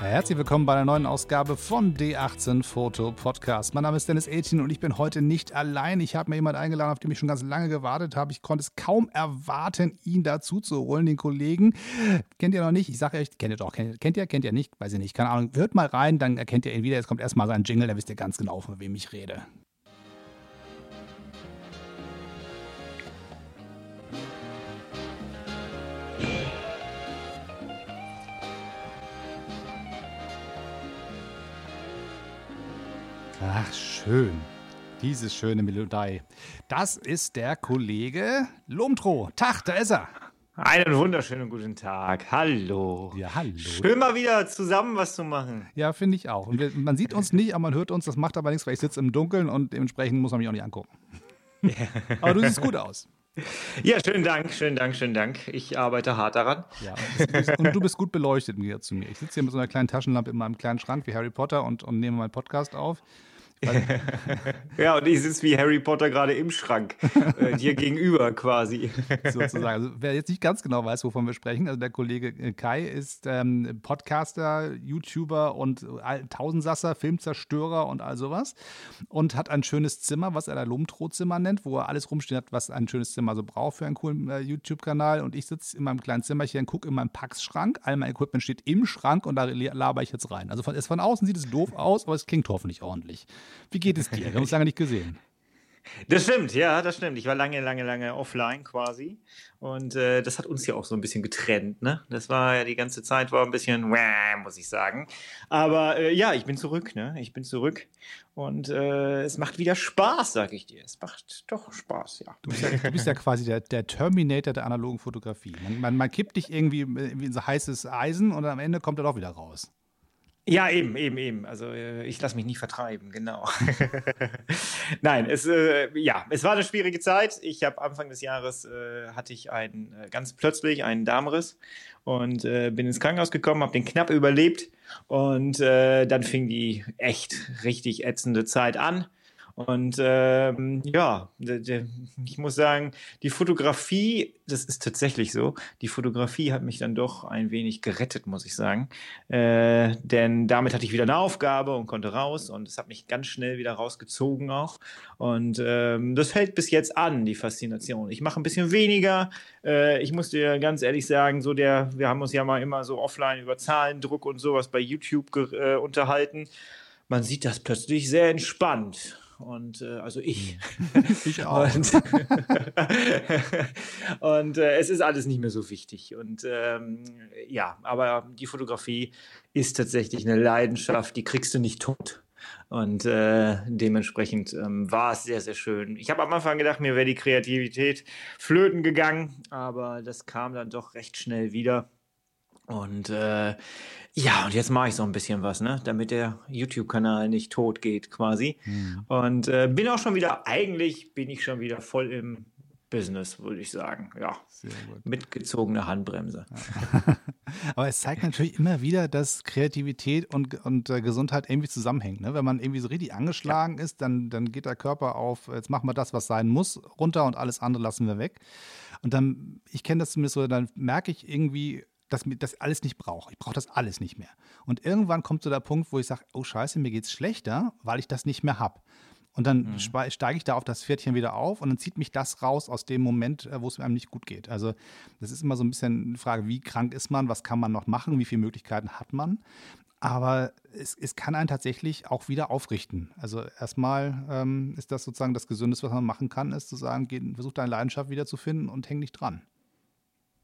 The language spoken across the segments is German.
Herzlich willkommen bei einer neuen Ausgabe von D18 Foto Podcast. Mein Name ist Dennis Etienne und ich bin heute nicht allein. Ich habe mir jemanden eingeladen, auf den ich schon ganz lange gewartet habe. Ich konnte es kaum erwarten, ihn dazu zu holen, den Kollegen. Kennt ihr noch nicht? Ich sage euch, kennt ihr doch. Kennt, kennt ihr? Kennt ihr nicht? Weiß ich nicht. Keine Ahnung. Hört mal rein, dann erkennt ihr ihn wieder. Jetzt kommt erstmal sein Jingle, da wisst ihr ganz genau, von wem ich rede. Ach, schön. Diese schöne Melodie. Das ist der Kollege Lomtro. Tag, da ist er. Einen wunderschönen guten Tag. Hallo. Ja, hallo. Schön mal wieder zusammen was zu machen. Ja, finde ich auch. Und wir, man sieht uns nicht, aber man hört uns. Das macht aber nichts, weil ich sitze im Dunkeln und dementsprechend muss man mich auch nicht angucken. aber du siehst gut aus. Ja, schönen Dank, schönen Dank, schönen Dank. Ich arbeite hart daran. Ja, und du bist gut beleuchtet im Gegensatz zu mir. Ich sitze hier mit so einer kleinen Taschenlampe in meinem kleinen Schrank wie Harry Potter und, und nehme meinen Podcast auf. ja, und ich sitze wie Harry Potter gerade im Schrank, äh, dir gegenüber quasi. Sozusagen. Also, wer jetzt nicht ganz genau weiß, wovon wir sprechen, also der Kollege äh, Kai ist ähm, Podcaster, YouTuber und Tausendsasser, Filmzerstörer und all sowas. Und hat ein schönes Zimmer, was er da Lumtro-Zimmer nennt, wo er alles rumstehen hat, was ein schönes Zimmer so braucht für einen coolen äh, YouTube-Kanal. Und ich sitze in meinem kleinen Zimmerchen, gucke in meinem Pax-Schrank. All mein Equipment steht im Schrank und da laber ich jetzt rein. Also von, von außen sieht es doof aus, aber es klingt hoffentlich ordentlich. Wie geht es dir? Wir haben uns lange nicht gesehen. Das stimmt, ja, das stimmt. Ich war lange, lange, lange offline quasi. Und äh, das hat uns ja auch so ein bisschen getrennt, ne? Das war ja die ganze Zeit, war ein bisschen, wäh, muss ich sagen. Aber äh, ja, ich bin zurück, ne? Ich bin zurück. Und äh, es macht wieder Spaß, sag ich dir. Es macht doch Spaß, ja. Du bist ja, du bist ja quasi der, der, Terminator der analogen Fotografie. Man, man, man kippt dich irgendwie, irgendwie in so heißes Eisen und am Ende kommt er doch wieder raus. Ja, eben, eben, eben. Also äh, ich lasse mich nicht vertreiben, genau. Nein, es, äh, ja, es war eine schwierige Zeit. Ich habe Anfang des Jahres äh, hatte ich einen äh, ganz plötzlich einen Darmriss und äh, bin ins Krankenhaus gekommen, habe den knapp überlebt und äh, dann fing die echt richtig ätzende Zeit an. Und ähm, ja, ich muss sagen, die Fotografie, das ist tatsächlich so, die Fotografie hat mich dann doch ein wenig gerettet, muss ich sagen. Äh, denn damit hatte ich wieder eine Aufgabe und konnte raus und es hat mich ganz schnell wieder rausgezogen auch. Und ähm, das hält bis jetzt an, die Faszination. Ich mache ein bisschen weniger. Äh, ich muss dir ganz ehrlich sagen, so der, wir haben uns ja mal immer so offline über Zahlendruck und sowas bei YouTube äh, unterhalten. Man sieht das plötzlich sehr entspannt und äh, also ich. Ich auch. Und, und äh, es ist alles nicht mehr so wichtig. Und ähm, ja, aber die Fotografie ist tatsächlich eine Leidenschaft, die kriegst du nicht tot. Und äh, dementsprechend ähm, war es sehr, sehr schön. Ich habe am Anfang gedacht, mir wäre die Kreativität flöten gegangen, aber das kam dann doch recht schnell wieder. Und äh, ja, und jetzt mache ich so ein bisschen was, ne, damit der YouTube-Kanal nicht tot geht, quasi. Mhm. Und äh, bin auch schon wieder, eigentlich bin ich schon wieder voll im Business, würde ich sagen. Ja, mitgezogene Handbremse. Ja. Aber es zeigt natürlich immer wieder, dass Kreativität und, und äh, Gesundheit irgendwie zusammenhängen. Ne? Wenn man irgendwie so richtig angeschlagen ja. ist, dann, dann geht der Körper auf, jetzt machen wir das, was sein muss, runter und alles andere lassen wir weg. Und dann, ich kenne das zumindest so, dann merke ich irgendwie, dass ich das alles nicht brauche. Ich brauche das alles nicht mehr. Und irgendwann kommt so der Punkt, wo ich sage, oh scheiße, mir geht es schlechter, weil ich das nicht mehr habe. Und dann mhm. steige ich da auf das Pferdchen wieder auf und dann zieht mich das raus aus dem Moment, äh, wo es einem nicht gut geht. Also das ist immer so ein bisschen eine Frage, wie krank ist man, was kann man noch machen, wie viele Möglichkeiten hat man. Aber es, es kann einen tatsächlich auch wieder aufrichten. Also erstmal ähm, ist das sozusagen das Gesündeste, was man machen kann, ist zu sagen, geh, versuch deine Leidenschaft wiederzufinden und häng nicht dran.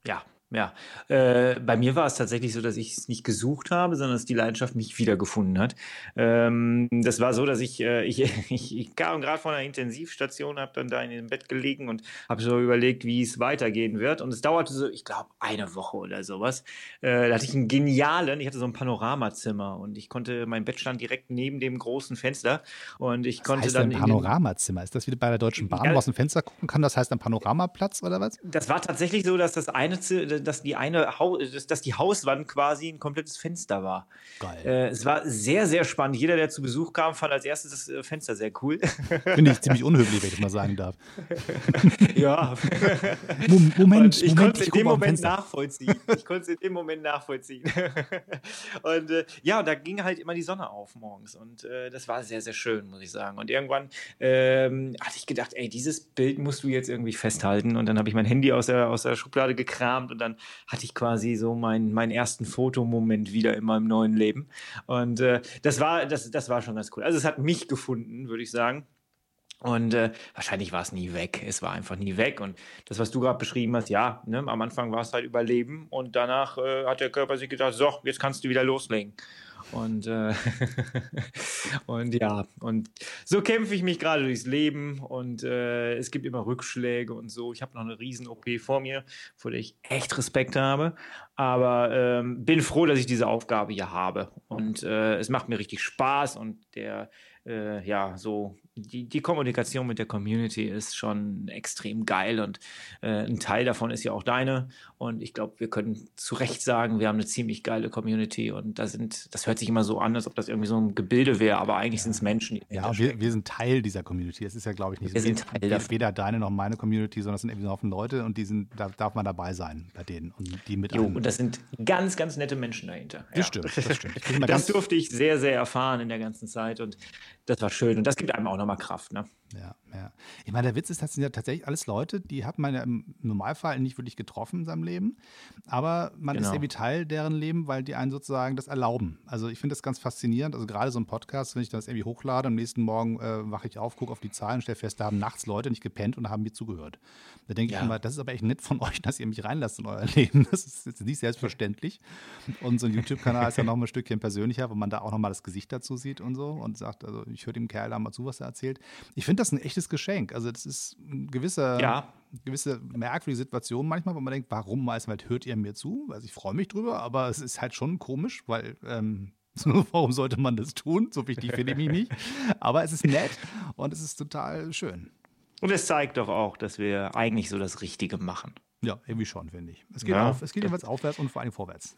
Ja, ja, äh, bei mir war es tatsächlich so, dass ich es nicht gesucht habe, sondern dass die Leidenschaft mich wiedergefunden hat. Ähm, das war so, dass ich, äh, ich, ich, ich, kam gerade von einer Intensivstation, habe dann da in dem Bett gelegen und habe so überlegt, wie es weitergehen wird. Und es dauerte so, ich glaube, eine Woche oder sowas. Äh, da hatte ich einen genialen, ich hatte so ein Panoramazimmer und ich konnte, mein Bett stand direkt neben dem großen Fenster und ich was konnte heißt dann. Ein Panoramazimmer? Ist das wie bei der Deutschen Bahn, ja, wo aus dem Fenster gucken kann? Das heißt ein Panoramaplatz oder was? Das war tatsächlich so, dass das eine Zimmer dass die eine Haus, dass, die Hauswand quasi ein komplettes Fenster war. Geil. Äh, es war sehr, sehr spannend. Jeder, der zu Besuch kam, fand als erstes das äh, Fenster sehr cool. Finde ich ziemlich unhöflich, wenn ich mal sagen darf. ja. Moment, ich konnte es in dem Moment nachvollziehen. Ich konnte es in dem Moment nachvollziehen. und äh, ja, da ging halt immer die Sonne auf morgens. Und äh, das war sehr, sehr schön, muss ich sagen. Und irgendwann ähm, hatte ich gedacht, ey, dieses Bild musst du jetzt irgendwie festhalten. Und dann habe ich mein Handy aus der, aus der Schublade gekramt und dann hatte ich quasi so mein, meinen ersten Fotomoment wieder in meinem neuen Leben. Und äh, das, war, das, das war schon ganz cool. Also es hat mich gefunden, würde ich sagen. Und äh, wahrscheinlich war es nie weg. Es war einfach nie weg. Und das, was du gerade beschrieben hast, ja, ne, am Anfang war es halt Überleben und danach äh, hat der Körper sich gedacht, so, jetzt kannst du wieder loslegen. Und, äh, und ja, und so kämpfe ich mich gerade durchs Leben und äh, es gibt immer Rückschläge und so. Ich habe noch eine Riesen-OP vor mir, vor der ich echt Respekt habe. Aber ähm, bin froh, dass ich diese Aufgabe hier habe. Und äh, es macht mir richtig Spaß und der, äh, ja, so die, die Kommunikation mit der Community ist schon extrem geil und äh, ein Teil davon ist ja auch deine. Und ich glaube, wir können zu Recht sagen, wir haben eine ziemlich geile Community und da sind, das hört sich immer so an, als ob das irgendwie so ein Gebilde wäre, aber eigentlich ja. sind es Menschen. ja, wir, wir, sind Teil dieser Community. Es ist ja, glaube ich, nicht wir sind Teil weder, weder deine noch meine Community, sondern es sind irgendwie so Haufen Leute und die sind, da darf man dabei sein bei denen und die mit jo, und das sind ganz, ganz nette Menschen dahinter. Das ja. stimmt, das stimmt. Das durfte ich sehr, sehr erfahren in der ganzen Zeit und das war schön und das gibt einem auch nochmal Kraft. Ne? Ja, ja. Ich meine, der Witz ist, das sind ja tatsächlich alles Leute, die hat man ja im Normalfall nicht wirklich getroffen in seinem Leben, aber man genau. ist irgendwie Teil deren Leben, weil die einen sozusagen das erlauben. Also ich finde das ganz faszinierend. Also gerade so ein Podcast, wenn ich das irgendwie hochlade, am nächsten Morgen äh, wache ich auf, gucke auf die Zahlen, stelle fest, da haben nachts Leute nicht gepennt und haben mir zugehört. Da denke ja. ich immer, das ist aber echt nett von euch, dass ihr mich reinlasst in euer Leben. Das ist jetzt nicht selbstverständlich. Und so ein YouTube-Kanal ist ja noch mal ein Stückchen persönlicher, wo man da auch noch mal das Gesicht dazu sieht und so und sagt, also ich höre dem Kerl da mal zu, was er erzählt. Ich finde das ein echtes Geschenk. Also das ist eine gewisse, ja. gewisse merkwürdige Situation manchmal, wo man denkt, warum meistens hört ihr mir zu? Also ich freue mich drüber, aber es ist halt schon komisch, weil ähm, warum sollte man das tun? So wichtig finde ich mich nicht. Aber es ist nett und es ist total schön. Und es zeigt doch auch, dass wir eigentlich so das Richtige machen. Ja, irgendwie schon, finde ich. Es geht, ja. auf, es geht jedenfalls aufwärts und vor allem vorwärts.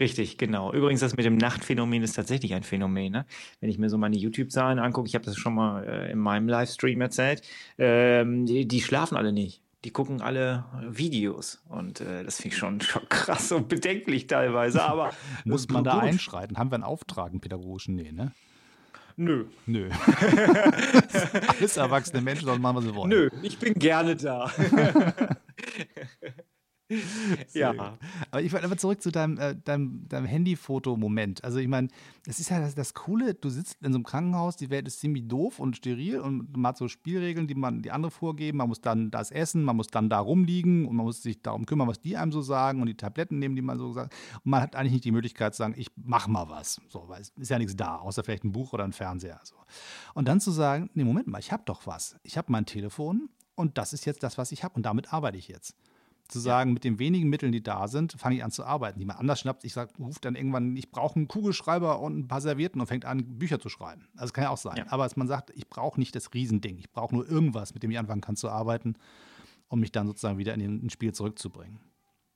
Richtig, genau. Übrigens, das mit dem Nachtphänomen ist tatsächlich ein Phänomen. Ne? Wenn ich mir so meine YouTube-Zahlen angucke, ich habe das schon mal äh, in meinem Livestream erzählt, ähm, die, die, schlafen alle nicht. Die gucken alle Videos und äh, das finde ich schon, schon, krass und bedenklich teilweise. Aber muss man da einschreiten? Haben wir einen Auftrag, einen pädagogischen? Nee, ne? Nö. Nö. Alles erwachsene Menschen sollen machen, was sie wollen. Nö, ich bin gerne da. ja. Aber ich wollte aber zurück zu deinem, äh, deinem, deinem Handyfoto-Moment. Also ich meine, das ist ja das, das, Coole, du sitzt in so einem Krankenhaus, die Welt ist ziemlich doof und steril und man hat so Spielregeln, die man die andere vorgeben. Man muss dann das essen, man muss dann da rumliegen und man muss sich darum kümmern, was die einem so sagen und die Tabletten nehmen, die man so sagt. Und man hat eigentlich nicht die Möglichkeit zu sagen, ich mach mal was. So, weil es ist ja nichts da, außer vielleicht ein Buch oder ein Fernseher. So. Und dann zu sagen, nee, Moment mal, ich habe doch was. Ich habe mein Telefon und das ist jetzt das, was ich habe und damit arbeite ich jetzt zu sagen, ja. mit den wenigen Mitteln, die da sind, fange ich an zu arbeiten. Jemand anders schnappt, ich sage, ruft dann irgendwann, ich brauche einen Kugelschreiber und ein paar Servietten und fängt an, Bücher zu schreiben. Also kann ja auch sein. Ja. Aber dass man sagt, ich brauche nicht das Riesending, ich brauche nur irgendwas, mit dem ich anfangen kann zu arbeiten, um mich dann sozusagen wieder in den Spiel zurückzubringen.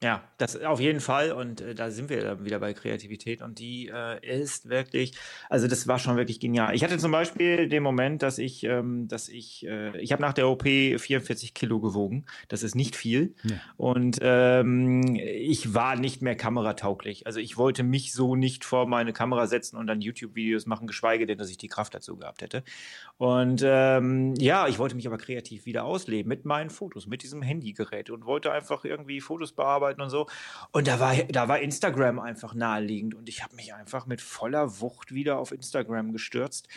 Ja, das auf jeden Fall. Und äh, da sind wir wieder bei Kreativität. Und die äh, ist wirklich, also das war schon wirklich genial. Ich hatte zum Beispiel den Moment, dass ich, ähm, dass ich, äh, ich habe nach der OP 44 Kilo gewogen. Das ist nicht viel. Ja. Und ähm, ich war nicht mehr kameratauglich. Also ich wollte mich so nicht vor meine Kamera setzen und dann YouTube-Videos machen, geschweige denn, dass ich die Kraft dazu gehabt hätte. Und ähm, ja, ich wollte mich aber kreativ wieder ausleben mit meinen Fotos, mit diesem Handygerät und wollte einfach irgendwie Fotos bearbeiten arbeiten und so. Und da war, da war Instagram einfach naheliegend und ich habe mich einfach mit voller Wucht wieder auf Instagram gestürzt.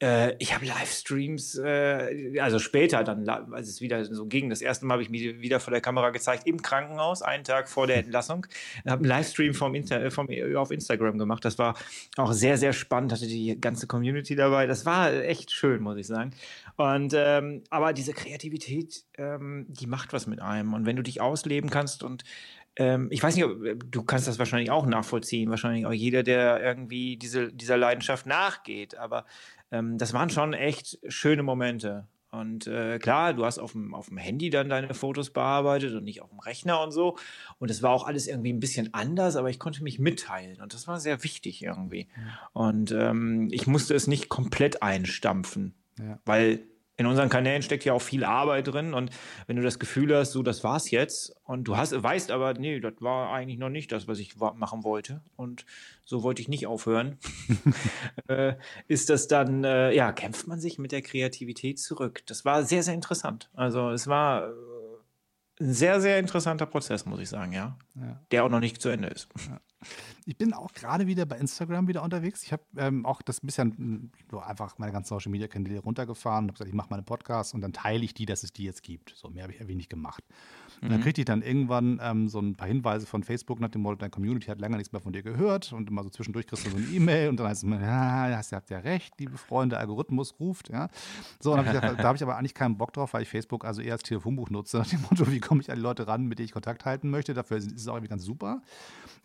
Äh, ich habe Livestreams, äh, also später dann, als es wieder so ging, das erste Mal habe ich mich wieder vor der Kamera gezeigt, im Krankenhaus, einen Tag vor der Entlassung. habe einen Livestream vom Inter, vom, auf Instagram gemacht. Das war auch sehr, sehr spannend, hatte die ganze Community dabei. Das war echt schön, muss ich sagen. Und ähm, aber diese Kreativität, ähm, die macht was mit einem. Und wenn du dich ausleben kannst und ähm, ich weiß nicht, äh, du kannst das wahrscheinlich auch nachvollziehen, wahrscheinlich auch jeder, der irgendwie diese, dieser Leidenschaft nachgeht, aber ähm, das waren schon echt schöne Momente. Und äh, klar, du hast auf dem, auf dem Handy dann deine Fotos bearbeitet und nicht auf dem Rechner und so. Und es war auch alles irgendwie ein bisschen anders, aber ich konnte mich mitteilen. Und das war sehr wichtig irgendwie. Und ähm, ich musste es nicht komplett einstampfen. Ja. Weil in unseren Kanälen steckt ja auch viel Arbeit drin und wenn du das Gefühl hast, so das war's jetzt und du hast, weißt aber, nee, das war eigentlich noch nicht das, was ich machen wollte und so wollte ich nicht aufhören, äh, ist das dann, äh, ja, kämpft man sich mit der Kreativität zurück. Das war sehr, sehr interessant. Also es war äh, ein sehr, sehr interessanter Prozess, muss ich sagen, ja. ja. Der auch noch nicht zu Ende ist. Ja. Ich bin auch gerade wieder bei Instagram wieder unterwegs. Ich habe ähm, auch das ein bisschen so einfach meine ganzen Social Media Kanäle runtergefahren und habe gesagt, ich mache meine Podcasts und dann teile ich die, dass es die jetzt gibt. So mehr habe ich irgendwie nicht gemacht. Und dann mhm. kriegte ich dann irgendwann ähm, so ein paar Hinweise von Facebook nach dem Motto, deine Community hat länger nichts mehr von dir gehört und immer so zwischendurch kriegst du so eine E-Mail und dann heißt es immer, ja, hast, ihr habt ja recht, liebe Freunde, Algorithmus ruft, ja. So, hab gesagt, da habe ich aber eigentlich keinen Bock drauf, weil ich Facebook also eher als Telefonbuch nutze, nach dem Motto, wie komme ich an die Leute ran, mit denen ich Kontakt halten möchte. Dafür ist es auch irgendwie ganz super.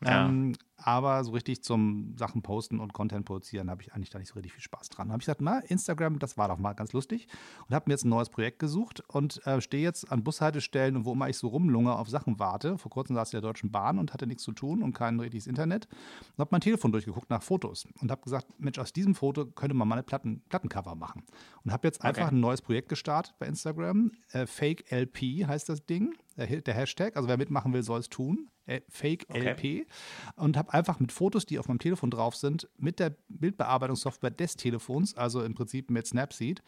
Ja. Ähm, aber so richtig zum Sachen posten und Content produzieren habe ich eigentlich da nicht so richtig viel Spaß dran. habe ich gesagt, na, Instagram, das war doch mal ganz lustig und habe mir jetzt ein neues Projekt gesucht und äh, stehe jetzt an Bushaltestellen und wo immer ich so rumlunge auf Sachen warte. Vor kurzem saß ich in der Deutschen Bahn und hatte nichts zu tun und kein richtiges Internet und habe mein Telefon durchgeguckt nach Fotos und habe gesagt, Mensch, aus diesem Foto könnte man mal eine Platten, Plattencover machen. Und habe jetzt einfach okay. ein neues Projekt gestartet bei Instagram. Äh, Fake LP heißt das Ding, der, Hashtag. Also wer mitmachen will, soll es tun. Äh, Fake okay. LP und habe einfach mit Fotos, die auf meinem Telefon drauf sind, mit der Bildbearbeitungssoftware des Telefons, also im Prinzip mit Snapseed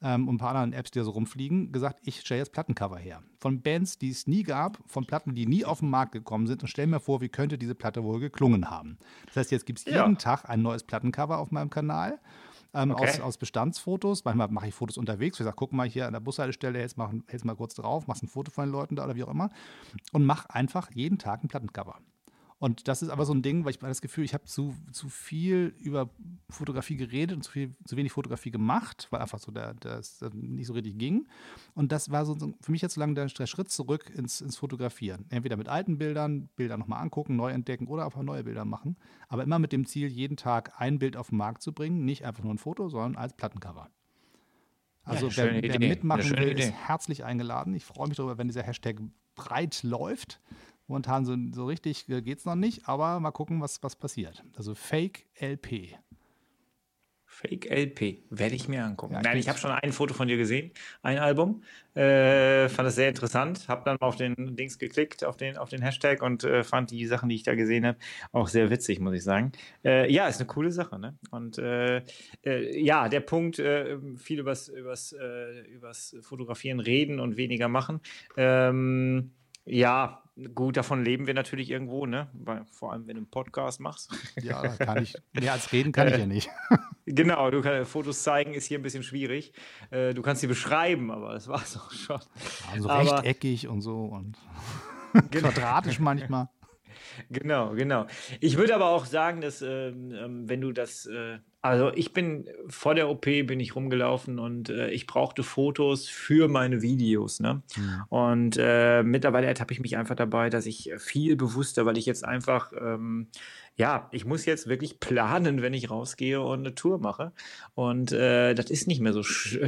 ähm, und ein paar anderen Apps, die da so rumfliegen, gesagt, ich stelle jetzt Plattencover her. Von Bands, die es nie gab, von Platten, die nie auf den Markt gekommen sind und stell mir vor, wie könnte diese Platte wohl geklungen haben. Das heißt, jetzt gibt es ja. jeden Tag ein neues Plattencover auf meinem Kanal ähm, okay. aus, aus Bestandsfotos. Manchmal mache ich Fotos unterwegs. Ich sage, guck mal hier an der Bushaltestelle, hältst mal, hältst mal kurz drauf, machst ein Foto von den Leuten da oder wie auch immer. Und mach einfach jeden Tag ein Plattencover. Und das ist aber so ein Ding, weil ich das Gefühl, ich habe zu, zu viel über Fotografie geredet und zu, viel, zu wenig Fotografie gemacht, weil einfach so der, das nicht so richtig ging. Und das war so für mich jetzt so lange der, der Schritt zurück ins, ins Fotografieren. Entweder mit alten Bildern, Bilder nochmal angucken, neu entdecken oder einfach neue Bilder machen. Aber immer mit dem Ziel, jeden Tag ein Bild auf den Markt zu bringen. Nicht einfach nur ein Foto, sondern als Plattencover. Also ja, wer, wer mitmachen will, Idee. ist herzlich eingeladen. Ich freue mich darüber, wenn dieser Hashtag breit läuft. Momentan so, so richtig äh, geht es noch nicht, aber mal gucken, was, was passiert. Also Fake LP. Fake LP, werde ich mir angucken. Ja, Nein, ich habe schon ein Foto von dir gesehen, ein Album. Äh, fand es sehr interessant. Habe dann mal auf den Dings geklickt, auf den, auf den Hashtag und äh, fand die Sachen, die ich da gesehen habe, auch sehr witzig, muss ich sagen. Äh, ja, ist eine coole Sache. Ne? Und äh, äh, ja, der Punkt, viel übers, übers, übers Fotografieren reden und weniger machen. Ähm, ja, gut, davon leben wir natürlich irgendwo, ne? Weil, vor allem, wenn du einen Podcast machst. Ja, kann ich. Mehr als reden kann ich ja nicht. Genau, du kannst Fotos zeigen, ist hier ein bisschen schwierig. Äh, du kannst sie beschreiben, aber das war es auch schon. Also aber, rechteckig und so und genau. quadratisch manchmal. Genau, genau. Ich würde aber auch sagen, dass ähm, ähm, wenn du das, äh, also ich bin vor der OP bin ich rumgelaufen und äh, ich brauchte Fotos für meine Videos, ne? Mhm. Und äh, mittlerweile ertappe ich mich einfach dabei, dass ich viel bewusster, weil ich jetzt einfach ähm, ja, ich muss jetzt wirklich planen, wenn ich rausgehe und eine Tour mache. Und äh, das ist nicht mehr so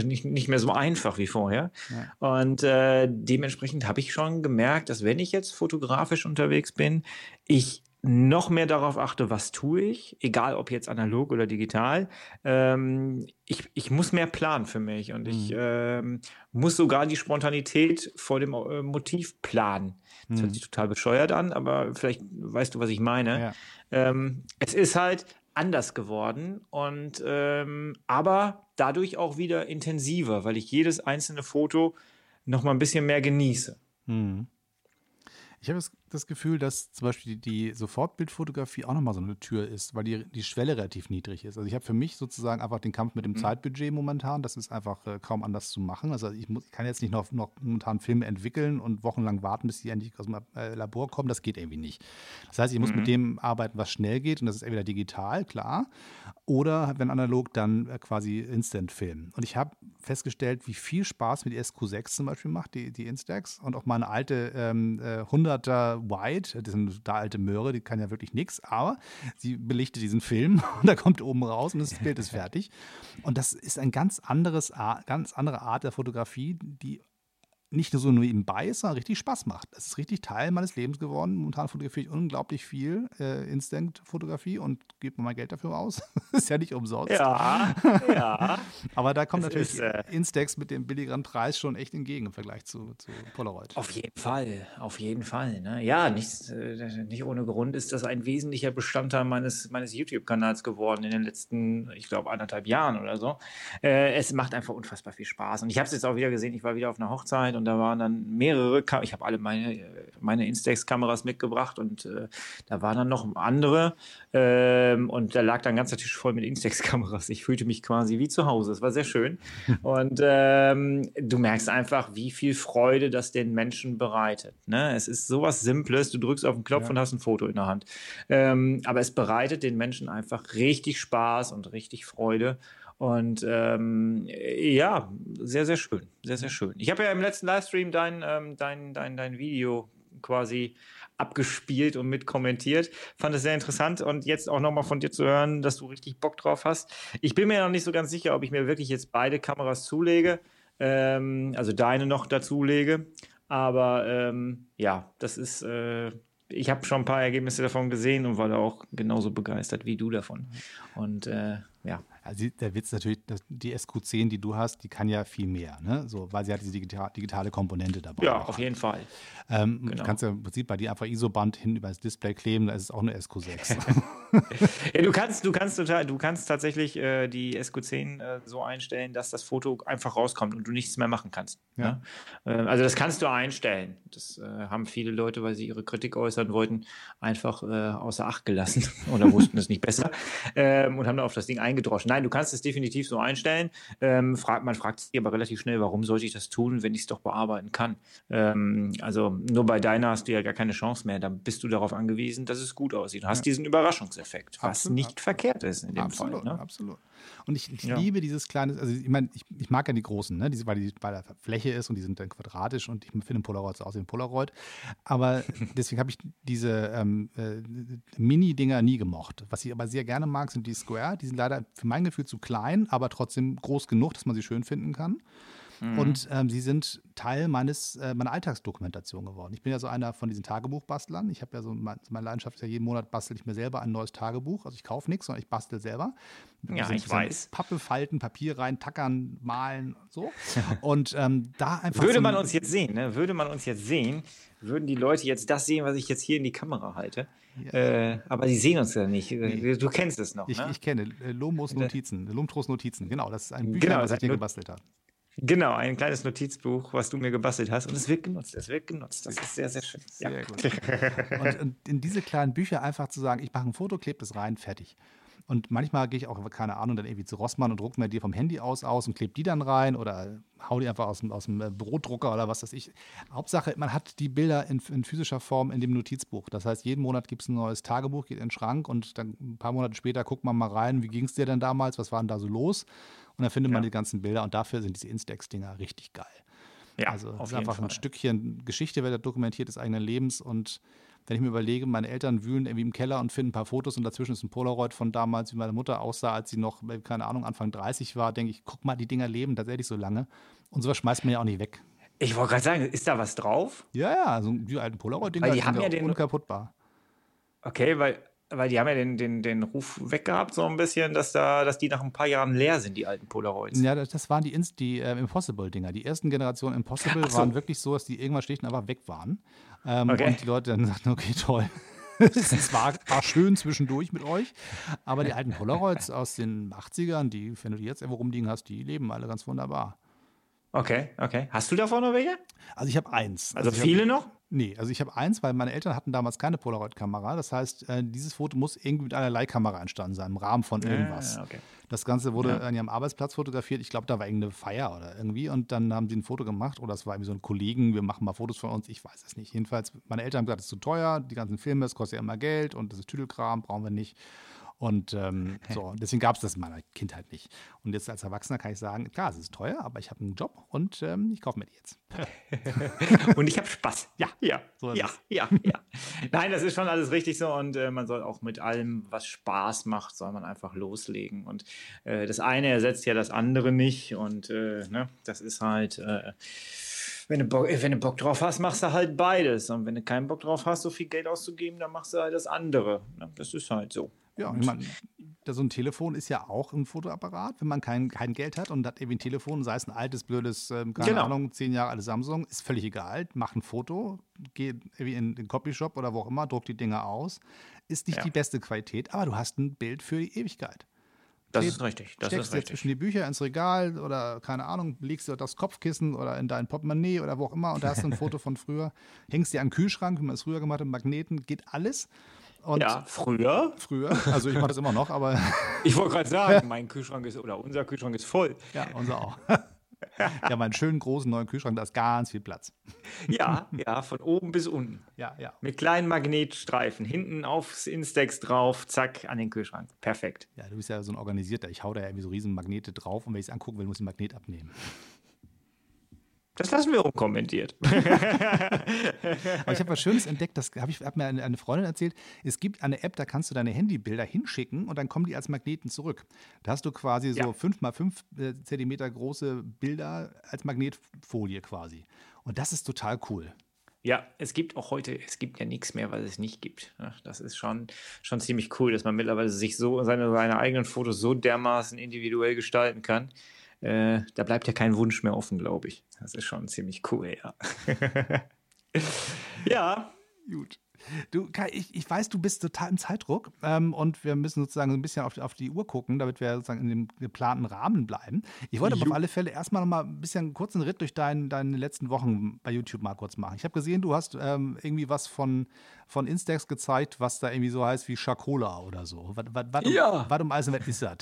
nicht, nicht mehr so einfach wie vorher. Ja. Und äh, dementsprechend habe ich schon gemerkt, dass wenn ich jetzt fotografisch unterwegs bin, ich noch mehr darauf achte, was tue ich, egal ob jetzt analog oder digital. Ähm, ich, ich muss mehr planen für mich und mhm. ich ähm, muss sogar die Spontanität vor dem äh, Motiv planen. Das mhm. hört sich total bescheuert an, aber vielleicht weißt du, was ich meine. Ja. Ähm, es ist halt anders geworden und ähm, aber dadurch auch wieder intensiver, weil ich jedes einzelne Foto noch mal ein bisschen mehr genieße. Mhm. Ich habe das, das, Gefühl, dass zum Beispiel die, Sofortbildfotografie auch nochmal so eine Tür ist, weil die, die Schwelle relativ niedrig ist. Also ich habe für mich sozusagen einfach den Kampf mit dem mhm. Zeitbudget momentan. Das ist einfach äh, kaum anders zu machen. Also ich, muss, ich kann jetzt nicht noch, noch momentan Filme entwickeln und wochenlang warten, bis die endlich aus dem äh, Labor kommen. Das geht irgendwie nicht. Das heißt, ich muss mhm. mit dem arbeiten, was schnell geht. Und das ist entweder digital, klar, oder wenn analog, dann äh, quasi Instant-Film. Und ich habe festgestellt, wie viel Spaß mir die SQ6 zum Beispiel macht, die, die Instax und auch meine alte ähm, 100er White, das ist eine total alte Möhre, die kann ja wirklich nichts, aber sie belichtet diesen Film und da kommt oben raus und das Bild ist fertig. Und das ist ein ganz anderes, ganz andere Art der Fotografie, die nicht nur so nur nebenbei ist, sondern richtig Spaß macht. Es ist richtig Teil meines Lebens geworden. Momentan fotografiere ich unglaublich viel äh, Instinct-Fotografie und gebe mir mein Geld dafür aus. ist ja nicht umsonst. Ja, ja. Aber da kommt es natürlich ist, äh, Instax mit dem billigeren Preis schon echt entgegen im Vergleich zu, zu Polaroid. Auf jeden Fall, auf jeden Fall. Ne? Ja, nicht, äh, nicht ohne Grund ist das ein wesentlicher Bestandteil meines, meines YouTube-Kanals geworden in den letzten, ich glaube, anderthalb Jahren oder so. Äh, es macht einfach unfassbar viel Spaß. Und ich habe es jetzt auch wieder gesehen, ich war wieder auf einer Hochzeit und und da waren dann mehrere, Kam ich habe alle meine, meine Instax-Kameras mitgebracht und äh, da waren dann noch andere ähm, und da lag dann ein ganzer Tisch voll mit Instax-Kameras. Ich fühlte mich quasi wie zu Hause. Es war sehr schön und ähm, du merkst einfach, wie viel Freude das den Menschen bereitet. Ne? Es ist sowas Simples, du drückst auf den Knopf ja. und hast ein Foto in der Hand. Ähm, aber es bereitet den Menschen einfach richtig Spaß und richtig Freude. Und ähm, ja, sehr, sehr schön. Sehr, sehr schön. Ich habe ja im letzten Livestream dein, ähm, dein, dein, dein Video quasi abgespielt und mitkommentiert. Fand es sehr interessant und jetzt auch nochmal von dir zu hören, dass du richtig Bock drauf hast. Ich bin mir noch nicht so ganz sicher, ob ich mir wirklich jetzt beide Kameras zulege, ähm, also deine noch dazulege. Aber ähm, ja, das ist, äh, ich habe schon ein paar Ergebnisse davon gesehen und war da auch genauso begeistert wie du davon. Und äh, ja. Also der Witz natürlich, die SQ10, die du hast, die kann ja viel mehr, ne? So, weil sie hat diese digitale Komponente dabei. Ja, auf jeden Fall. Ähm, genau. Du kannst ja im Prinzip bei dir einfach ISO-Band hin über das Display kleben, da ist es auch eine SQ6. ja, du kannst, du kannst total, du kannst tatsächlich äh, die SQ10 äh, so einstellen, dass das Foto einfach rauskommt und du nichts mehr machen kannst. Ja. Ne? Äh, also das kannst du einstellen. Das äh, haben viele Leute, weil sie ihre Kritik äußern wollten, einfach äh, außer Acht gelassen oder wussten es nicht besser ähm, und haben dann auf das Ding eingedroschen. Nein, du kannst es definitiv so einstellen. Ähm, frag, man fragt sich aber relativ schnell, warum sollte ich das tun, wenn ich es doch bearbeiten kann? Ähm, also nur bei deiner hast du ja gar keine Chance mehr. Da bist du darauf angewiesen, dass es gut aussieht. Du hast ja. diesen Überraschungseffekt, was absolut, nicht absolut. verkehrt ist in dem absolut, Fall. Ne? Absolut. Und ich, ich ja. liebe dieses kleine, also ich meine, ich, ich, mag ja die großen, ne? Die, weil die bei der Fläche ist und die sind dann quadratisch und ich finde Polaroid so aus wie ein Polaroid. Aber deswegen habe ich diese ähm, äh, Mini-Dinger nie gemocht. Was ich aber sehr gerne mag, sind die Square. Die sind leider für mein Gefühl zu klein, aber trotzdem groß genug, dass man sie schön finden kann. Mhm. Und ähm, sie sind Teil meines, äh, meiner Alltagsdokumentation geworden. Ich bin ja so einer von diesen Tagebuchbastlern. Ich habe ja so, mein, meine Leidenschaft ist ja jeden Monat bastel ich mir selber ein neues Tagebuch. Also ich kaufe nichts, sondern ich bastel selber. Ja, also ich weiß. Pappe falten, Papier rein, tackern, malen, so. Und ähm, da einfach. Würde so man uns jetzt sehen, ne? Würde man uns jetzt sehen, würden die Leute jetzt das sehen, was ich jetzt hier in die Kamera halte. Ja. Äh, aber sie sehen uns ja nicht. Nee. Du kennst es noch. Ich, ne? ich kenne Lomos Notizen, Lumtros Notizen, genau. Das ist ein Bücher, genau, was ich dir gebastelt habe. Genau, ein kleines Notizbuch, was du mir gebastelt hast. Und es wird genutzt. Es wird genutzt. Das ist sehr, sehr schön. Sehr ja. gut. und, und, in diese kleinen Bücher einfach zu sagen, ich mache ein Foto, klebe das rein, fertig. Und manchmal gehe ich auch, keine Ahnung, dann irgendwie zu Rossmann und drucke mir die vom Handy aus aus und klebe die dann rein oder hau die einfach aus dem, aus dem äh, Brotdrucker oder was weiß ich. Hauptsache, man hat die Bilder in, in physischer Form in dem Notizbuch. Das heißt, jeden Monat gibt es ein neues Tagebuch, geht in den Schrank und dann ein paar Monate später guckt man mal rein, wie ging es dir denn damals, was war denn da so los? Und dann findet ja. man die ganzen Bilder und dafür sind diese Instax-Dinger richtig geil. Ja, also es ist einfach Fall. ein Stückchen Geschichte, wird da dokumentiert des eigenen Lebens und wenn ich mir überlege, meine Eltern wühlen irgendwie im Keller und finden ein paar Fotos und dazwischen ist ein Polaroid von damals, wie meine Mutter aussah, als sie noch, keine Ahnung, Anfang 30 war, denke ich, guck mal, die Dinger leben tatsächlich so lange. Und sowas schmeißt man ja auch nicht weg. Ich wollte gerade sagen, ist da was drauf? Ja, ja, also die alten Polaroid-Dinger die haben ja unkaputtbar. Okay, weil weil die haben ja den, den, den Ruf weggehabt, so ein bisschen, dass, da, dass die nach ein paar Jahren leer sind, die alten Polaroids. Ja, das, das waren die, die äh, Impossible-Dinger. Die ersten Generationen Impossible so. waren wirklich so, dass die irgendwann schlicht und einfach weg waren. Ähm, okay. Und die Leute dann sagten, okay, toll. es war, war, schön zwischendurch mit euch, aber die alten Polaroids aus den 80ern, die, wenn du die jetzt irgendwo rumliegen hast, die leben alle ganz wunderbar. Okay, okay. Hast du davon noch welche? Also ich habe eins. Also, also viele hab, noch? Nee, also ich habe eins, weil meine Eltern hatten damals keine Polaroid-Kamera. Das heißt, äh, dieses Foto muss irgendwie mit einer Leihkamera entstanden sein, im Rahmen von irgendwas. Ja, okay. Das Ganze wurde ja. an ihrem Arbeitsplatz fotografiert. Ich glaube, da war irgendeine Feier oder irgendwie. Und dann haben sie ein Foto gemacht. Oder es war irgendwie so ein Kollegen, wir machen mal Fotos von uns. Ich weiß es nicht. Jedenfalls, meine Eltern haben gesagt, es ist zu teuer. Die ganzen Filme, es kostet ja immer Geld und das ist Tüdelkram, brauchen wir nicht. Und ähm, so, deswegen gab es das in meiner Kindheit nicht. Und jetzt als Erwachsener kann ich sagen, klar, es ist teuer, aber ich habe einen Job und ähm, ich kaufe mir die jetzt. und ich habe Spaß. Ja, ja, so ja, ja, ja. Nein, das ist schon alles richtig so und äh, man soll auch mit allem, was Spaß macht, soll man einfach loslegen. Und äh, das eine ersetzt ja das andere nicht und äh, ne, das ist halt äh, wenn du, Bock, wenn du Bock drauf hast, machst du halt beides. Und wenn du keinen Bock drauf hast, so viel Geld auszugeben, dann machst du halt das andere. Das ist halt so. Ja, ich meine, so ein Telefon ist ja auch ein Fotoapparat, wenn man kein, kein Geld hat und hat irgendwie ein Telefon, sei es ein altes, blödes, ähm, keine genau. Ahnung, zehn Jahre altes Samsung, ist völlig egal. Mach ein Foto, geh irgendwie in den Copyshop oder wo auch immer, druck die Dinger aus. Ist nicht ja. die beste Qualität, aber du hast ein Bild für die Ewigkeit. Das ist richtig. Das steckst ist richtig. zwischen die Bücher ins Regal oder keine Ahnung, legst du das Kopfkissen oder in dein Portemonnaie oder wo auch immer und da hast du ein Foto von früher, hängst dir an den Kühlschrank, wie man es früher gemacht hat, Magneten, geht alles. Und ja, früher. Früher. Also ich mache das immer noch, aber. ich wollte gerade sagen, mein Kühlschrank ist oder unser Kühlschrank ist voll. Ja, unser auch. ja, meinen schönen großen neuen Kühlschrank, da ist ganz viel Platz. Ja, ja, von oben bis unten. Ja, ja. Mit kleinen Magnetstreifen. Hinten aufs Instax drauf, zack, an den Kühlschrank. Perfekt. Ja, du bist ja so ein Organisierter. Ich hau da ja irgendwie so riesen Magnete drauf und wenn ich es angucken will, muss ich den Magnet abnehmen. Das lassen wir unkommentiert. Aber ich habe was Schönes entdeckt, das habe ich hab mir eine, eine, Freundin erzählt. Es gibt eine App, da kannst du deine Handybilder hinschicken und dann kommen die als Magneten zurück. Da hast du quasi ja. so 5 mal 5 äh, Zentimeter große Bilder als Magnetfolie quasi. Und das ist total cool. Ja, es gibt auch heute, es gibt ja nichts mehr, was es nicht gibt. Das ist schon, schon ziemlich cool, dass man mittlerweile sich so seine, seine eigenen Fotos so dermaßen individuell gestalten kann äh, da bleibt ja kein Wunsch mehr offen, glaube ich. Das ist schon ziemlich cool, ja. ja. Gut. Du, Kai, ich, ich weiß, du bist total im Zeitdruck ähm, und wir müssen sozusagen ein bisschen auf, auf die Uhr gucken, damit wir sozusagen in dem geplanten Rahmen bleiben. Ich wollte aber auf alle Fälle erstmal noch mal ein bisschen einen kurzen Ritt durch dein, deine letzten Wochen bei YouTube mal kurz machen. Ich habe gesehen, du hast ähm, irgendwie was von, von Instax gezeigt, was da irgendwie so heißt wie Shakola oder so. Was, was, was, ja. was um Eisenwert ist das?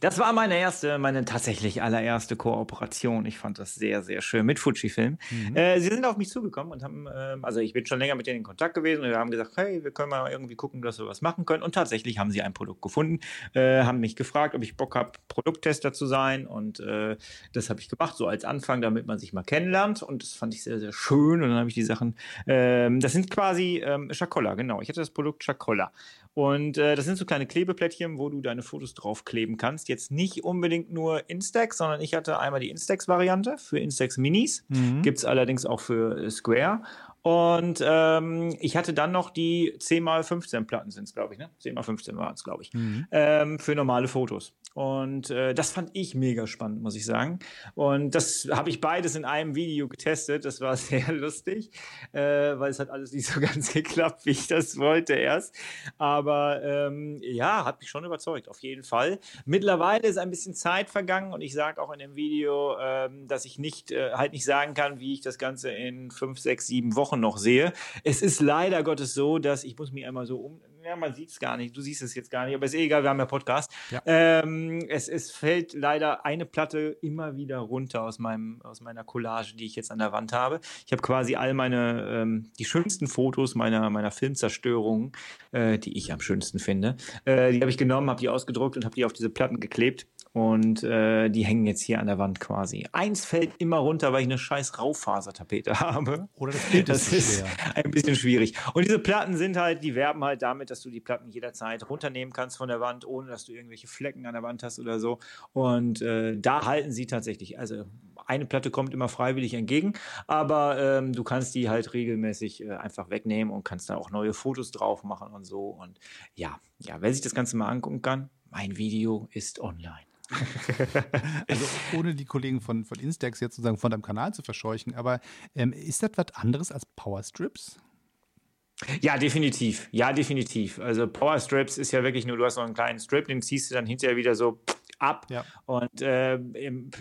Das war meine erste, meine tatsächlich allererste Kooperation. Ich fand das sehr, sehr schön mit Fujifilm. Mhm. Äh, sie sind auf mich zugekommen und haben, äh, also ich bin schon länger mit denen in Kontakt gewesen und wir haben gesagt, hey, wir können mal irgendwie gucken, dass wir was machen können. Und tatsächlich haben sie ein Produkt gefunden, äh, haben mich gefragt, ob ich Bock habe, Produkttester zu sein. Und äh, das habe ich gemacht, so als Anfang, damit man sich mal kennenlernt. Und das fand ich sehr, sehr schön. Und dann habe ich die Sachen, ähm, das sind quasi ähm, Chacolla, genau. Ich hatte das Produkt Chacolla. Und äh, das sind so kleine Klebeplättchen, wo du deine Fotos draufkleben kannst. Jetzt nicht unbedingt nur Instax, sondern ich hatte einmal die Instax-Variante für Instax Minis. Mhm. Gibt es allerdings auch für Square. Und ähm, ich hatte dann noch die 10x15 Platten, sind es, glaube ich, ne? 10x15 waren es, glaube ich, mhm. ähm, für normale Fotos. Und äh, das fand ich mega spannend, muss ich sagen. Und das habe ich beides in einem Video getestet. Das war sehr lustig, äh, weil es hat alles nicht so ganz geklappt, wie ich das wollte erst. Aber ähm, ja, hat mich schon überzeugt, auf jeden Fall. Mittlerweile ist ein bisschen Zeit vergangen und ich sage auch in dem Video, ähm, dass ich nicht äh, halt nicht sagen kann, wie ich das Ganze in fünf, sechs, sieben Wochen noch sehe. Es ist leider Gottes so, dass ich muss mich einmal so um ja, man sieht es gar nicht, du siehst es jetzt gar nicht, aber ist eh egal, wir haben ja Podcast. Ja. Ähm, es, es fällt leider eine Platte immer wieder runter aus, meinem, aus meiner Collage, die ich jetzt an der Wand habe. Ich habe quasi all meine, ähm, die schönsten Fotos meiner, meiner Filmzerstörungen, äh, die ich am schönsten finde, äh, die habe ich genommen, habe die ausgedruckt und habe die auf diese Platten geklebt. Und äh, die hängen jetzt hier an der Wand quasi. Eins fällt immer runter, weil ich eine scheiß Raufasertapete habe. Oder das Bild das ist, ist ein bisschen schwierig. Und diese Platten sind halt, die werben halt damit, dass du die Platten jederzeit runternehmen kannst von der Wand, ohne dass du irgendwelche Flecken an der Wand hast oder so. Und äh, da halten sie tatsächlich. Also eine Platte kommt immer freiwillig entgegen, aber ähm, du kannst die halt regelmäßig äh, einfach wegnehmen und kannst da auch neue Fotos drauf machen und so. Und ja, ja, wer sich das Ganze mal angucken kann, mein Video ist online. also ohne die Kollegen von, von Instax jetzt sozusagen von deinem Kanal zu verscheuchen, aber ähm, ist das was anderes als Powerstrips? Ja, definitiv. Ja, definitiv. Also Powerstrips ist ja wirklich nur, du hast so einen kleinen Strip, den ziehst du dann hinterher wieder so ab. Ja. Und äh,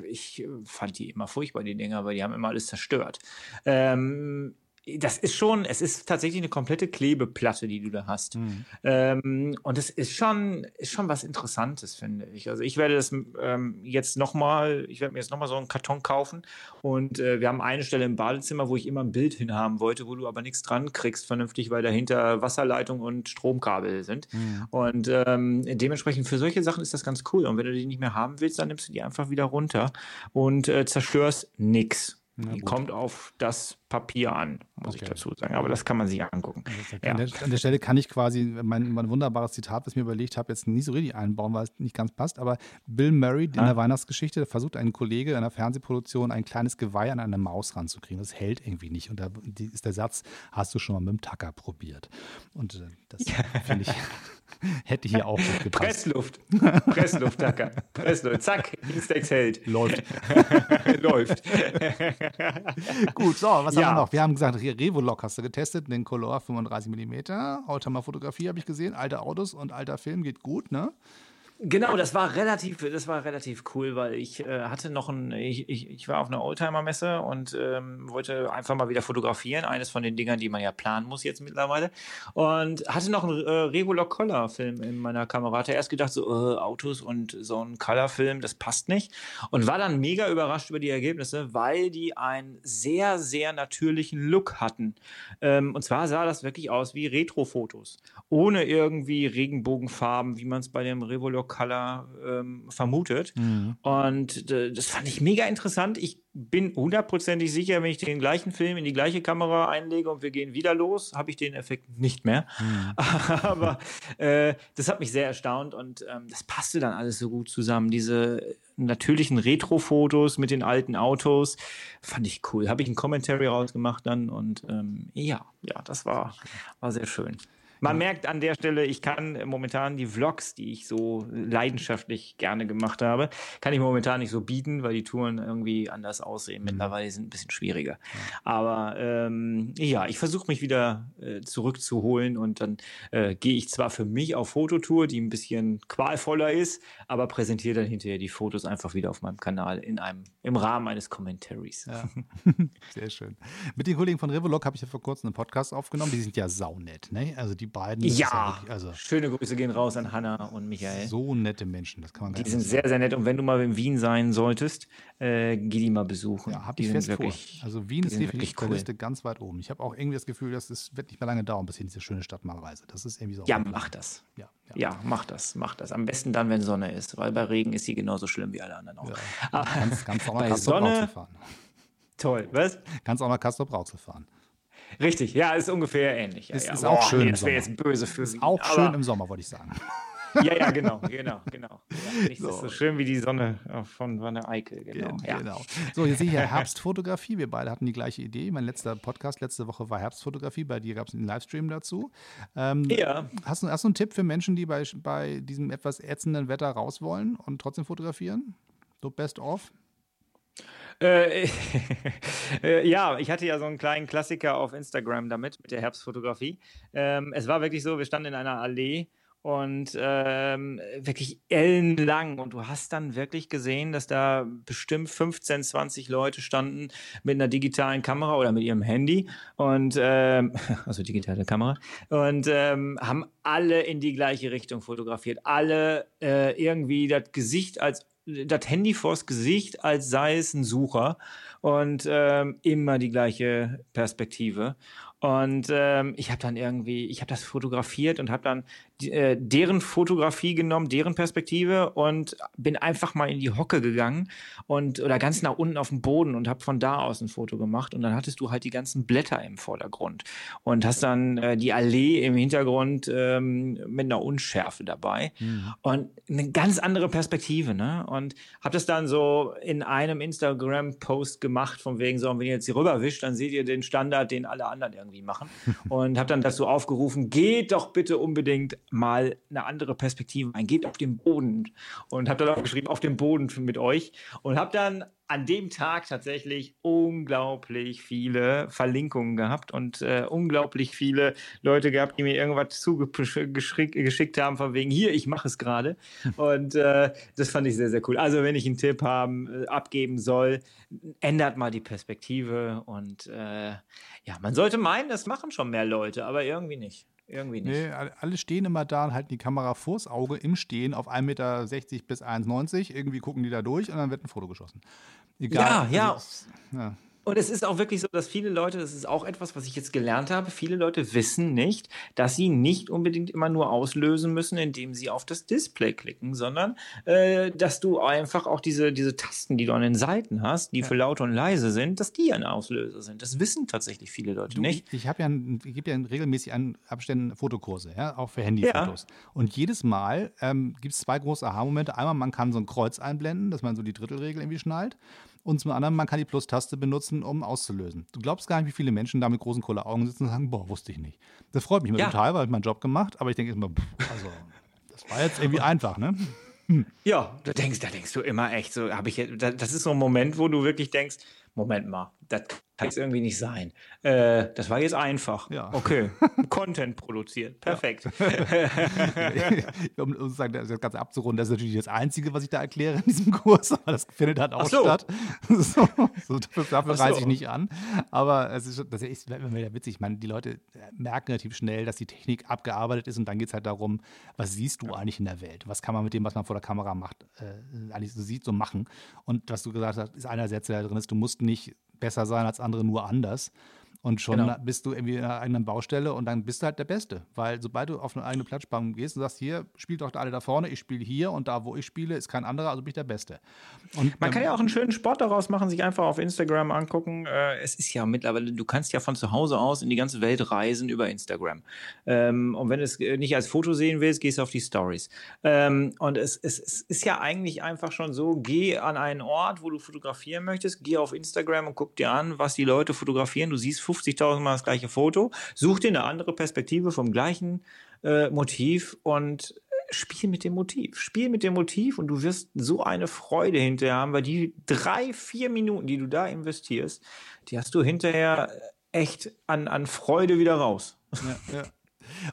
ich fand die immer furchtbar, die Dinger, weil die haben immer alles zerstört. Ähm, das ist schon, es ist tatsächlich eine komplette Klebeplatte, die du da hast. Mhm. Ähm, und es ist schon, ist schon was Interessantes, finde ich. Also ich werde das ähm, jetzt nochmal, ich werde mir jetzt nochmal so einen Karton kaufen. Und äh, wir haben eine Stelle im Badezimmer, wo ich immer ein Bild hinhaben wollte, wo du aber nichts dran kriegst, vernünftig, weil dahinter Wasserleitung und Stromkabel sind. Mhm. Und ähm, dementsprechend für solche Sachen ist das ganz cool. Und wenn du die nicht mehr haben willst, dann nimmst du die einfach wieder runter und äh, zerstörst nichts. Die kommt auf das Papier an, muss okay. ich dazu sagen. Aber das kann man sich angucken. Ja. An, der, an, der, Stelle kann ich quasi mein, mein wunderbares Zitat, was ich mir überlegt habe, jetzt nicht so richtig einbauen, weil es nicht ganz passt. Aber Bill Murray in der Weihnachtsgeschichte versucht ein Kollege in einer Fernsehproduktion ein kleines Geweih an eine Maus ranzukriegen. Das hält irgendwie nicht. Und da ist der Satz: Hast du schon mal mit dem Tacker probiert? Und äh, das finde ich. Hätte hier auch gut gepasst. Pressluft. Pressluft, Tacker. Pressluft. Zack, Instex hält. Läuft. Läuft. gut, so, was ja. haben wir noch? Wir haben gesagt, Revolog hast du getestet, den Color 35 mm. Automa-Fotografie habe ich gesehen. Alte Autos und alter Film geht gut, ne? Genau, das war relativ, das war relativ cool, weil ich äh, hatte noch ein, ich, ich, ich war auf einer Oldtimer-Messe und ähm, wollte einfach mal wieder fotografieren, eines von den Dingern, die man ja planen muss jetzt mittlerweile. Und hatte noch einen äh, Regular Color-Film in meiner Kamera. Hatte erst gedacht, so äh, Autos und so ein Color-Film, das passt nicht. Und war dann mega überrascht über die Ergebnisse, weil die einen sehr, sehr natürlichen Look hatten. Ähm, und zwar sah das wirklich aus wie Retro-Fotos. Ohne irgendwie Regenbogenfarben, wie man es bei dem Revolok Color ähm, vermutet. Mhm. Und äh, das fand ich mega interessant. Ich bin hundertprozentig sicher, wenn ich den gleichen Film in die gleiche Kamera einlege und wir gehen wieder los, habe ich den Effekt nicht mehr. Mhm. Aber äh, das hat mich sehr erstaunt und ähm, das passte dann alles so gut zusammen. Diese natürlichen Retro-Fotos mit den alten Autos fand ich cool. Habe ich einen Commentary rausgemacht dann und ähm, ja, ja, das war, war sehr schön. Man merkt an der Stelle, ich kann momentan die Vlogs, die ich so leidenschaftlich gerne gemacht habe, kann ich momentan nicht so bieten, weil die Touren irgendwie anders aussehen. Mhm. Mittlerweile sind ein bisschen schwieriger. Aber ähm, ja, ich versuche mich wieder äh, zurückzuholen und dann äh, gehe ich zwar für mich auf Fototour, die ein bisschen qualvoller ist, aber präsentiere dann hinterher die Fotos einfach wieder auf meinem Kanal in einem, im Rahmen eines Commentaries. Ja. Sehr schön. Mit den Kollegen von Revolog habe ich ja vor kurzem einen Podcast aufgenommen. Die sind ja saunett, ne? Also die die beiden. Ja, ja also schöne Grüße gehen raus an Hanna und Michael. So nette Menschen, das kann man gar Die sind sagen. sehr, sehr nett und wenn du mal in Wien sein solltest, äh, geh die mal besuchen. Ja, hab ich fest wirklich, vor. Also Wien ist definitiv der Liste ganz weit oben. Ich habe auch irgendwie das Gefühl, dass es wird nicht mehr lange dauern, bis ich in diese schöne Stadt mal reise. Das ist irgendwie so. Ja, mach das. Ja, ja. ja, mach das, mach das. Am besten dann, wenn Sonne ist, weil bei Regen ist sie genauso schlimm wie alle anderen auch. Ja. Ganz, ganz auch mal Castro Sonne, fahren. Toll, was? Kannst auch mal Castro Brauxel fahren. Richtig, ja, ist ungefähr ähnlich. Ja, es ja. ist auch schön. Nee, das wäre jetzt böse für Sie. Auch schön im Sommer, wollte ich sagen. Ja, ja, genau, genau, genau. Ja, nichts so. ist so schön wie die Sonne von Wanne Eickel, genau. Ja. genau. So, jetzt sehe ich ja Herbstfotografie. Wir beide hatten die gleiche Idee. Mein letzter Podcast letzte Woche war Herbstfotografie. Bei dir gab es einen Livestream dazu. Ähm, ja. Hast du, hast du einen Tipp für Menschen, die bei, bei diesem etwas ätzenden Wetter raus wollen und trotzdem fotografieren? So best of? Äh, äh, ja, ich hatte ja so einen kleinen Klassiker auf Instagram damit, mit der Herbstfotografie. Ähm, es war wirklich so, wir standen in einer Allee und ähm, wirklich ellenlang. Und du hast dann wirklich gesehen, dass da bestimmt 15, 20 Leute standen mit einer digitalen Kamera oder mit ihrem Handy und ähm, also digitale Kamera und ähm, haben alle in die gleiche Richtung fotografiert. Alle äh, irgendwie das Gesicht als das Handy vors Gesicht, als sei es ein Sucher und ähm, immer die gleiche Perspektive. Und ähm, ich habe dann irgendwie, ich habe das fotografiert und habe dann äh, deren Fotografie genommen, deren Perspektive und bin einfach mal in die Hocke gegangen und oder ganz nach unten auf den Boden und habe von da aus ein Foto gemacht und dann hattest du halt die ganzen Blätter im Vordergrund und hast dann äh, die Allee im Hintergrund ähm, mit einer Unschärfe dabei mhm. und eine ganz andere Perspektive, ne? Und habe das dann so in einem Instagram-Post gemacht von wegen so, und wenn ihr jetzt hier rüberwischt, dann seht ihr den Standard, den alle anderen irgendwie machen und habe dann dazu aufgerufen, geht doch bitte unbedingt mal eine andere Perspektive ein. Geht auf den Boden. Und habe dann auch geschrieben, auf den Boden mit euch. Und habe dann an dem Tag tatsächlich unglaublich viele Verlinkungen gehabt und äh, unglaublich viele Leute gehabt, die mir irgendwas zugeschickt haben, von wegen, hier, ich mache es gerade. Und äh, das fand ich sehr, sehr cool. Also, wenn ich einen Tipp haben, äh, abgeben soll, ändert mal die Perspektive. Und äh, ja, man sollte meinen, das machen schon mehr Leute, aber irgendwie nicht. Irgendwie nicht. Nee, alle stehen immer da und halten die Kamera vors Auge im Stehen auf 1,60 Meter bis 1,90 Irgendwie gucken die da durch und dann wird ein Foto geschossen. Egal. Ja, also, ja. Und es ist auch wirklich so, dass viele Leute, das ist auch etwas, was ich jetzt gelernt habe, viele Leute wissen nicht, dass sie nicht unbedingt immer nur auslösen müssen, indem sie auf das Display klicken, sondern äh, dass du einfach auch diese, diese Tasten, die du an den Seiten hast, die ja. für laut und leise sind, dass die ein Auslöser sind. Das wissen tatsächlich viele Leute du, nicht. Ich, ich habe ja, ich gebe ja regelmäßig an Abständen Fotokurse, ja, auch für Handyfotos. Ja. Und jedes Mal ähm, gibt es zwei große Aha-Momente. Einmal, man kann so ein Kreuz einblenden, dass man so die Drittelregel irgendwie schnallt. Und zum anderen, man kann die Plus-Taste benutzen, um auszulösen. Du glaubst gar nicht, wie viele Menschen da mit großen Kohleaugen sitzen und sagen, boah, wusste ich nicht. Das freut mich immer ja. total, weil ich meinen Job gemacht, aber ich denke immer, pff, also, das war jetzt irgendwie einfach, ne? Hm. Ja, da denkst, da denkst du immer echt so, habe ich, das ist so ein Moment, wo du wirklich denkst, Moment mal, das kann jetzt irgendwie nicht sein. Äh, das war jetzt einfach. Ja. Okay. Content produziert. Perfekt. um, um sagen, das Ganze abzurunden, das ist natürlich das Einzige, was ich da erkläre in diesem Kurs, aber das findet halt auch so. statt. so, so, dafür so. reise ich nicht an. Aber es ist, das ist immer wieder witzig. Ich meine, die Leute merken relativ schnell, dass die Technik abgearbeitet ist und dann geht es halt darum, was siehst du eigentlich in der Welt? Was kann man mit dem, was man vor der Kamera macht, äh, eigentlich so sieht, so machen? Und was du gesagt hast, ist einer Sätze, der drin ist, du musst nicht besser sein als andere, nur anders. Und schon genau. bist du irgendwie in einer eigenen Baustelle und dann bist du halt der Beste. Weil sobald du auf eine eigene Plattform gehst und sagst, hier spielt doch alle da vorne, ich spiele hier und da, wo ich spiele, ist kein anderer, also bin ich der Beste. Und Man kann ja auch einen schönen Sport daraus machen, sich einfach auf Instagram angucken. Äh, es ist ja mittlerweile, du kannst ja von zu Hause aus in die ganze Welt reisen über Instagram. Ähm, und wenn du es nicht als Foto sehen willst, gehst du auf die Stories. Ähm, und es, es, es ist ja eigentlich einfach schon so, geh an einen Ort, wo du fotografieren möchtest, geh auf Instagram und guck dir an, was die Leute fotografieren. Du siehst 50.000 Mal das gleiche Foto, such dir eine andere Perspektive vom gleichen äh, Motiv und spiel mit dem Motiv. Spiel mit dem Motiv und du wirst so eine Freude hinterher haben, weil die drei, vier Minuten, die du da investierst, die hast du hinterher echt an, an Freude wieder raus. Ja, ja.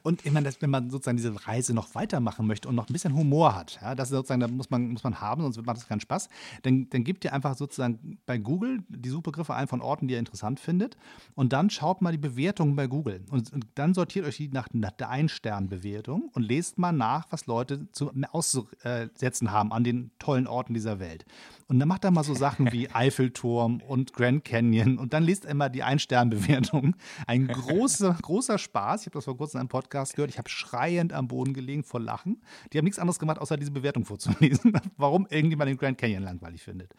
Und ich meine, wenn man sozusagen diese Reise noch weitermachen möchte und noch ein bisschen Humor hat, ja, das sozusagen, da muss man, muss man haben, sonst macht das keinen Spaß, dann, dann gibt ihr einfach sozusagen bei Google die Suchbegriffe ein von Orten, die ihr interessant findet. Und dann schaut mal die Bewertungen bei Google. Und, und dann sortiert euch die nach, nach der Ein-Stern-Bewertung und lest mal nach, was Leute zu, auszusetzen haben an den tollen Orten dieser Welt. Und dann macht er mal so Sachen wie Eiffelturm und Grand Canyon und dann liest er mal die Ein-Stern-Bewertung. Ein großer, großer Spaß. Ich habe das vor kurzem einem Podcast gehört. Ich habe schreiend am Boden gelegen vor Lachen. Die haben nichts anderes gemacht, außer diese Bewertung vorzulesen, warum irgendjemand den Grand Canyon langweilig findet.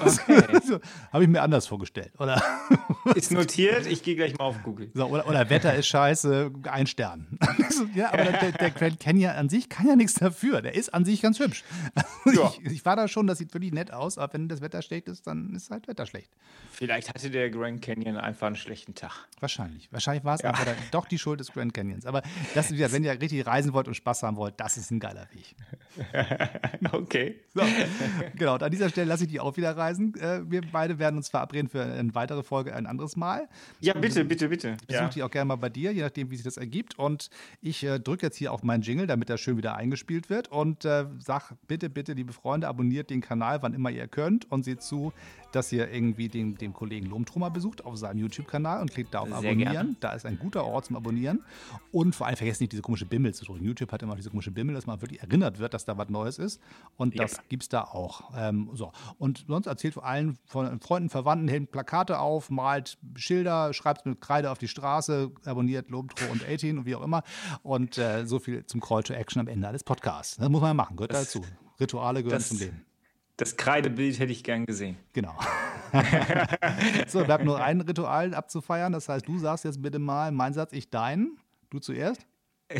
Okay. so, habe ich mir anders vorgestellt, oder? Ist notiert, ich gehe gleich mal auf Google. So, oder, oder, Wetter ist scheiße, ein Stern. ja, aber der, der, Grand Canyon an sich kann ja nichts dafür. Der ist an sich ganz hübsch. Ja. Ich, ich war da schon, das sieht wirklich nett aus aus, aber wenn das Wetter schlecht ist, dann ist halt Wetter schlecht. Vielleicht hatte der Grand Canyon einfach einen schlechten Tag. Wahrscheinlich. Wahrscheinlich war es ja. einfach doch die Schuld des Grand Canyons. Aber das, wenn ihr richtig reisen wollt und Spaß haben wollt, das ist ein geiler Weg. okay. So, genau, und an dieser Stelle lasse ich die auch wieder reisen. Äh, wir beide werden uns verabreden für eine weitere Folge ein anderes Mal. Ja, bitte, bitte, bitte. Ich besuche ja. die auch gerne mal bei dir, je nachdem, wie sich das ergibt. Und ich äh, drücke jetzt hier auf meinen Jingle, damit er schön wieder eingespielt wird. Und äh, sag bitte, bitte, liebe Freunde, abonniert den Kanal, wann immer ihr könnt und seht zu, dass ihr irgendwie den, den Kollegen Lomtrummer besucht auf seinem YouTube-Kanal und klickt da auf Sehr Abonnieren. Gerne. Da ist ein guter Ort zum Abonnieren. Und vor allem vergesst nicht, diese komische Bimmel zu drücken. YouTube hat immer diese komische Bimmel, dass man wirklich erinnert wird, dass da was Neues ist. Und das ja. gibt es da auch. Ähm, so. Und sonst erzählt vor allen von Freunden, Verwandten, hält Plakate auf, malt Schilder, schreibt es mit Kreide auf die Straße, abonniert Lomtro und 18 und wie auch immer. Und äh, so viel zum Call to Action am Ende des Podcasts. Das muss man ja machen, gehört das, dazu. Rituale gehören das, zum Leben. Das Kreidebild hätte ich gern gesehen. Genau. so, bleibt nur ein Ritual abzufeiern. Das heißt, du sagst jetzt bitte mal mein Satz, ich deinen. Du zuerst.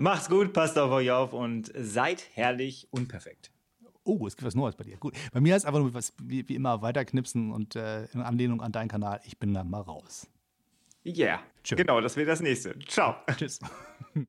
Macht's gut, passt auf euch auf und seid herrlich und perfekt. Oh, es gibt was Neues bei dir. Gut. Bei mir ist einfach nur was, wie, wie immer weiterknipsen und äh, in Anlehnung an deinen Kanal. Ich bin dann mal raus. Ja, yeah. genau, das wäre das nächste. Ciao. Tschüss.